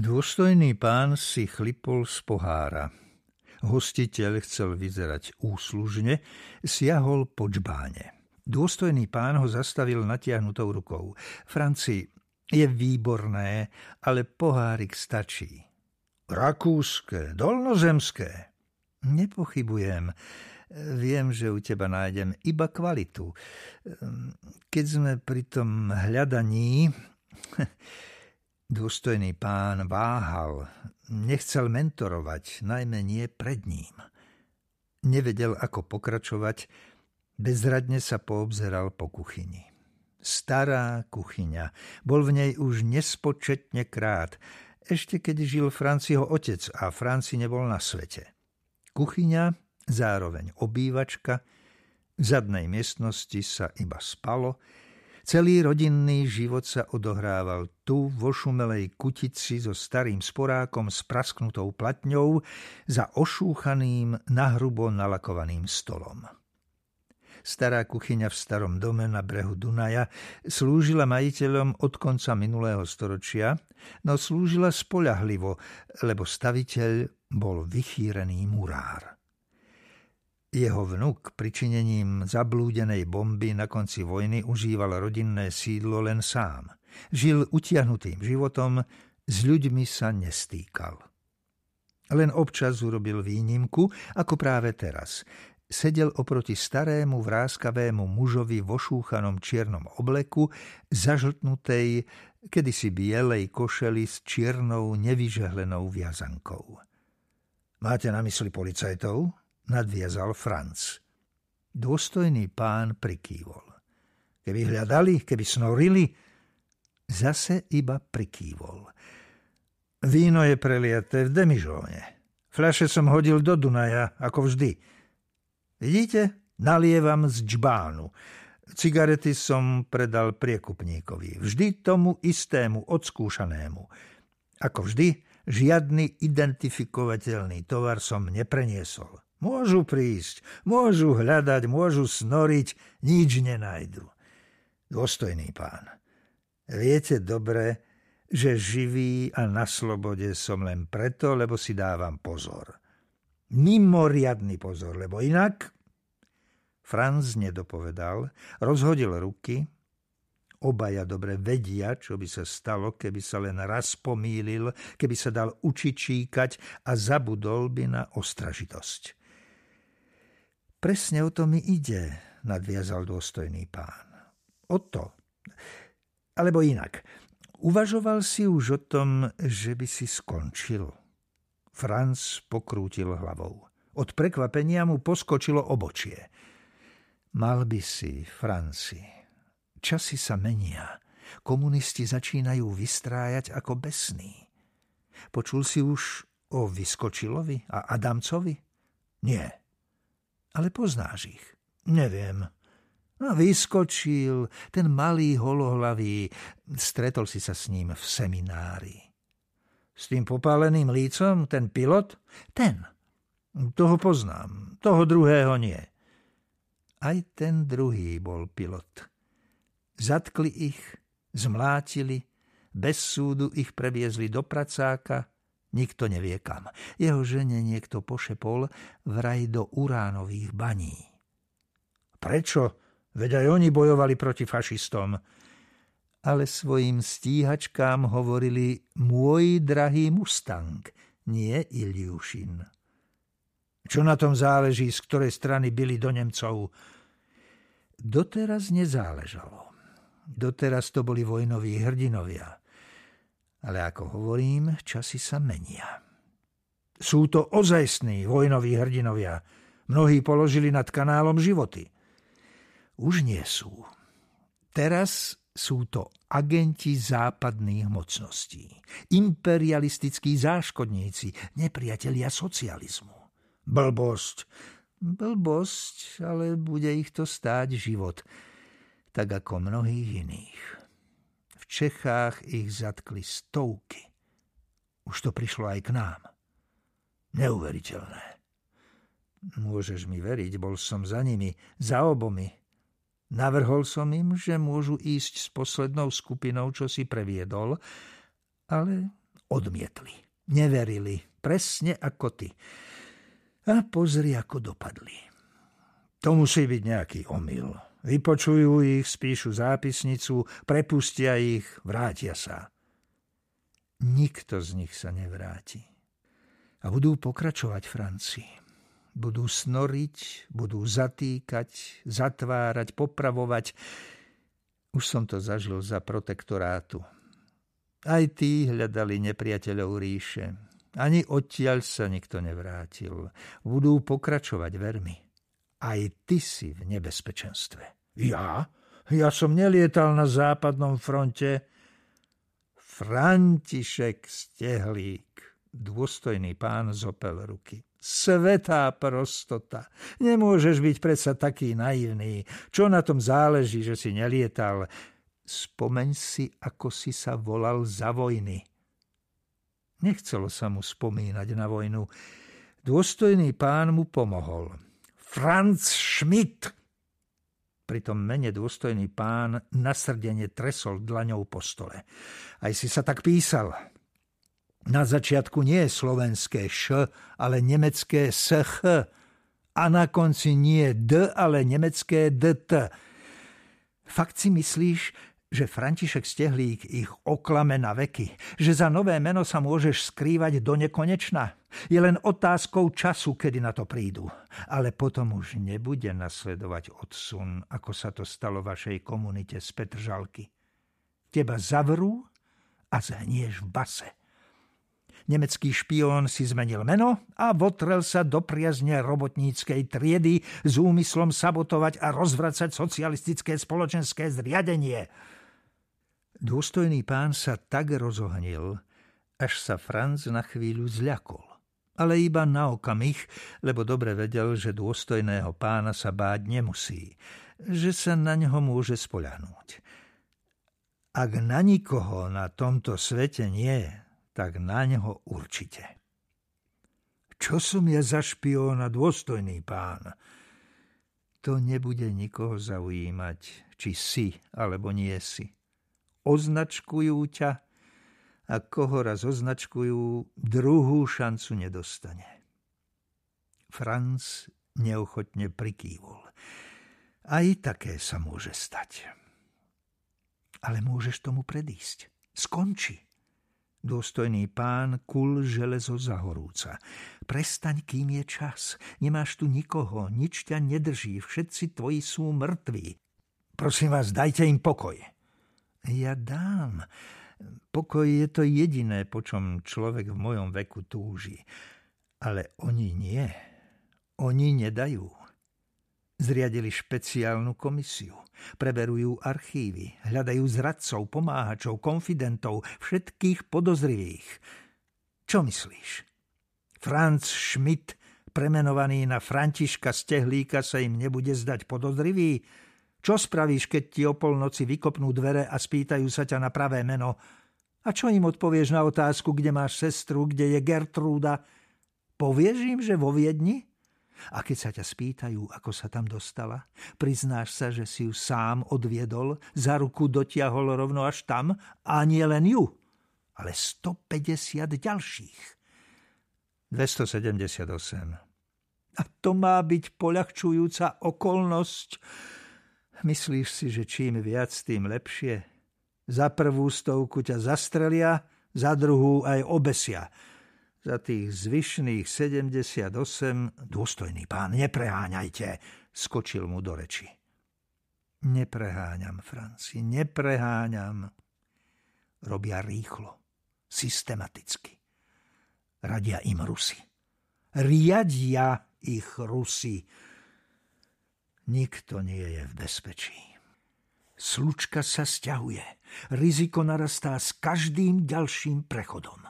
Dôstojný pán si chlipol z pohára. Hostiteľ chcel vyzerať úslužne, siahol po čbáne. Dôstojný pán ho zastavil natiahnutou rukou. Franci, je výborné, ale pohárik stačí. Rakúske, dolnozemské. Nepochybujem. Viem, že u teba nájdem iba kvalitu. Keď sme pri tom hľadaní... Dôstojný pán váhal, nechcel mentorovať, najmä nie pred ním. Nevedel, ako pokračovať, bezradne sa poobzeral po kuchyni. Stará kuchyňa, bol v nej už nespočetne krát, ešte keď žil Franciho otec a Franci nebol na svete. Kuchyňa zároveň obývačka, v zadnej miestnosti sa iba spalo, celý rodinný život sa odohrával tu vo šumelej kutici so starým sporákom s prasknutou platňou za ošúchaným, nahrubo nalakovaným stolom. Stará kuchyňa v starom dome na brehu Dunaja slúžila majiteľom od konca minulého storočia, no slúžila spoľahlivo, lebo staviteľ bol vychýrený murár. Jeho vnuk pričinením zablúdenej bomby na konci vojny užíval rodinné sídlo len sám. Žil utiahnutým životom, s ľuďmi sa nestýkal. Len občas urobil výnimku, ako práve teraz. Sedel oproti starému vráskavému mužovi vo šúchanom čiernom obleku, zažltnutej, kedysi bielej košeli s čiernou nevyžehlenou viazankou. Máte na mysli policajtov? Nadviazal Franc. Dôstojný pán prikývol. Keby hľadali, keby snorili, zase iba prikývol. Víno je preliaté v demižóne. Fľaše som hodil do Dunaja, ako vždy. Vidíte? Nalievam z džbánu. Cigarety som predal priekupníkovi. Vždy tomu istému, odskúšanému. Ako vždy, žiadny identifikovateľný tovar som nepreniesol. Môžu prísť, môžu hľadať, môžu snoriť, nič nenajdu. Dôstojný pán, viete dobre, že živý a na slobode som len preto, lebo si dávam pozor. Mimoriadný pozor, lebo inak... Franz nedopovedal, rozhodil ruky, Obaja dobre vedia, čo by sa stalo, keby sa len raz pomýlil, keby sa dal učičíkať a zabudol by na ostražitosť. Presne o to mi ide, nadviazal dôstojný pán. O to. Alebo inak. Uvažoval si už o tom, že by si skončil. Franz pokrútil hlavou. Od prekvapenia mu poskočilo obočie. Mal by si, Franci. Časy sa menia. Komunisti začínajú vystrájať ako besní. Počul si už o Vyskočilovi a Adamcovi? Nie. Ale poznáš ich? Neviem. No, vyskočil, ten malý holohlavý, stretol si sa s ním v seminári. S tým popáleným lícom, ten pilot? Ten. Toho poznám, toho druhého nie. Aj ten druhý bol pilot. Zatkli ich, zmlátili, bez súdu ich previezli do pracáka, Nikto nevie kam. Jeho žene niekto pošepol vraj do uránových baní. Prečo? Veď aj oni bojovali proti fašistom. Ale svojim stíhačkám hovorili môj drahý Mustang, nie Iliušin. Čo na tom záleží, z ktorej strany byli do Nemcov? Doteraz nezáležalo. Doteraz to boli vojnoví hrdinovia. Ale ako hovorím, časy sa menia. Sú to ozajstní vojnoví hrdinovia. Mnohí položili nad kanálom životy. Už nie sú. Teraz sú to agenti západných mocností, imperialistickí záškodníci, nepriatelia socializmu. Blbosť. Blbosť, ale bude ich to stáť život, tak ako mnohých iných. Čechách ich zatkli stovky. Už to prišlo aj k nám. Neuveriteľné. Môžeš mi veriť, bol som za nimi, za obomi. Navrhol som im, že môžu ísť s poslednou skupinou, čo si previedol, ale odmietli. Neverili, presne ako ty. A pozri, ako dopadli. To musí byť nejaký omyl. Vypočujú ich, spíšu zápisnicu, prepustia ich, vrátia sa. Nikto z nich sa nevráti. A budú pokračovať Francii. Budú snoriť, budú zatýkať, zatvárať, popravovať. Už som to zažil za protektorátu. Aj tí hľadali nepriateľov ríše. Ani odtiaľ sa nikto nevrátil. Budú pokračovať vermi. Aj ty si v nebezpečenstve. Ja? Ja som nelietal na západnom fronte. František Stehlík, dôstojný pán zopel ruky. Svetá prostota. Nemôžeš byť predsa taký naivný. Čo na tom záleží, že si nelietal? Spomeň si, ako si sa volal za vojny. Nechcelo sa mu spomínať na vojnu. Dôstojný pán mu pomohol. Franz Schmidt! Pri tom mene dôstojný pán nasrdene tresol dlaňou po stole. Aj si sa tak písal. Na začiatku nie je slovenské š, ale nemecké sh. A na konci nie d, ale nemecké dt. Fakt si myslíš, že František Stehlík ich oklame na veky, že za nové meno sa môžeš skrývať do nekonečna. Je len otázkou času, kedy na to prídu. Ale potom už nebude nasledovať odsun, ako sa to stalo vašej komunite z Petržalky. Teba zavrú a zhnieš v base. Nemecký špión si zmenil meno a votrel sa do priazne robotníckej triedy s úmyslom sabotovať a rozvracať socialistické spoločenské zriadenie – Dôstojný pán sa tak rozohnil, až sa Franz na chvíľu zľakol. Ale iba na okamih, lebo dobre vedel, že dôstojného pána sa báť nemusí, že sa na ňo môže spoľahnúť. Ak na nikoho na tomto svete nie, tak na ňo určite. Čo som ja za špióna, dôstojný pán? To nebude nikoho zaujímať, či si alebo nie si označkujú ťa a koho raz označkujú, druhú šancu nedostane. Franz neochotne prikývol. Aj také sa môže stať. Ale môžeš tomu predísť. Skonči. Dôstojný pán kul železo zahorúca. Prestaň, kým je čas. Nemáš tu nikoho, nič ťa nedrží, všetci tvoji sú mŕtvi. Prosím vás, dajte im pokoj. Ja dám. Pokoj je to jediné, po čom človek v mojom veku túži. Ale oni nie. Oni nedajú. Zriadili špeciálnu komisiu. Preverujú archívy, hľadajú zradcov, pomáhačov, konfidentov, všetkých podozrivých. Čo myslíš? Franz Schmidt, premenovaný na Františka Stehlíka, sa im nebude zdať podozrivý? Čo spravíš, keď ti o polnoci vykopnú dvere a spýtajú sa ťa na pravé meno? A čo im odpovieš na otázku, kde máš sestru, kde je Gertrúda? Povieš im, že vo Viedni? A keď sa ťa spýtajú, ako sa tam dostala, priznáš sa, že si ju sám odviedol, za ruku dotiahol rovno až tam a nie len ju, ale 150 ďalších. 278. A to má byť poľahčujúca okolnosť, Myslíš si, že čím viac, tým lepšie? Za prvú stovku ťa zastrelia, za druhú aj obesia. Za tých zvyšných 78, dôstojný pán, nepreháňajte, skočil mu do reči. Nepreháňam, Franci, nepreháňam. Robia rýchlo, systematicky. Radia im Rusi. Riadia ich Rusi Nikto nie je v bezpečí. Slučka sa stiahuje. Riziko narastá s každým ďalším prechodom.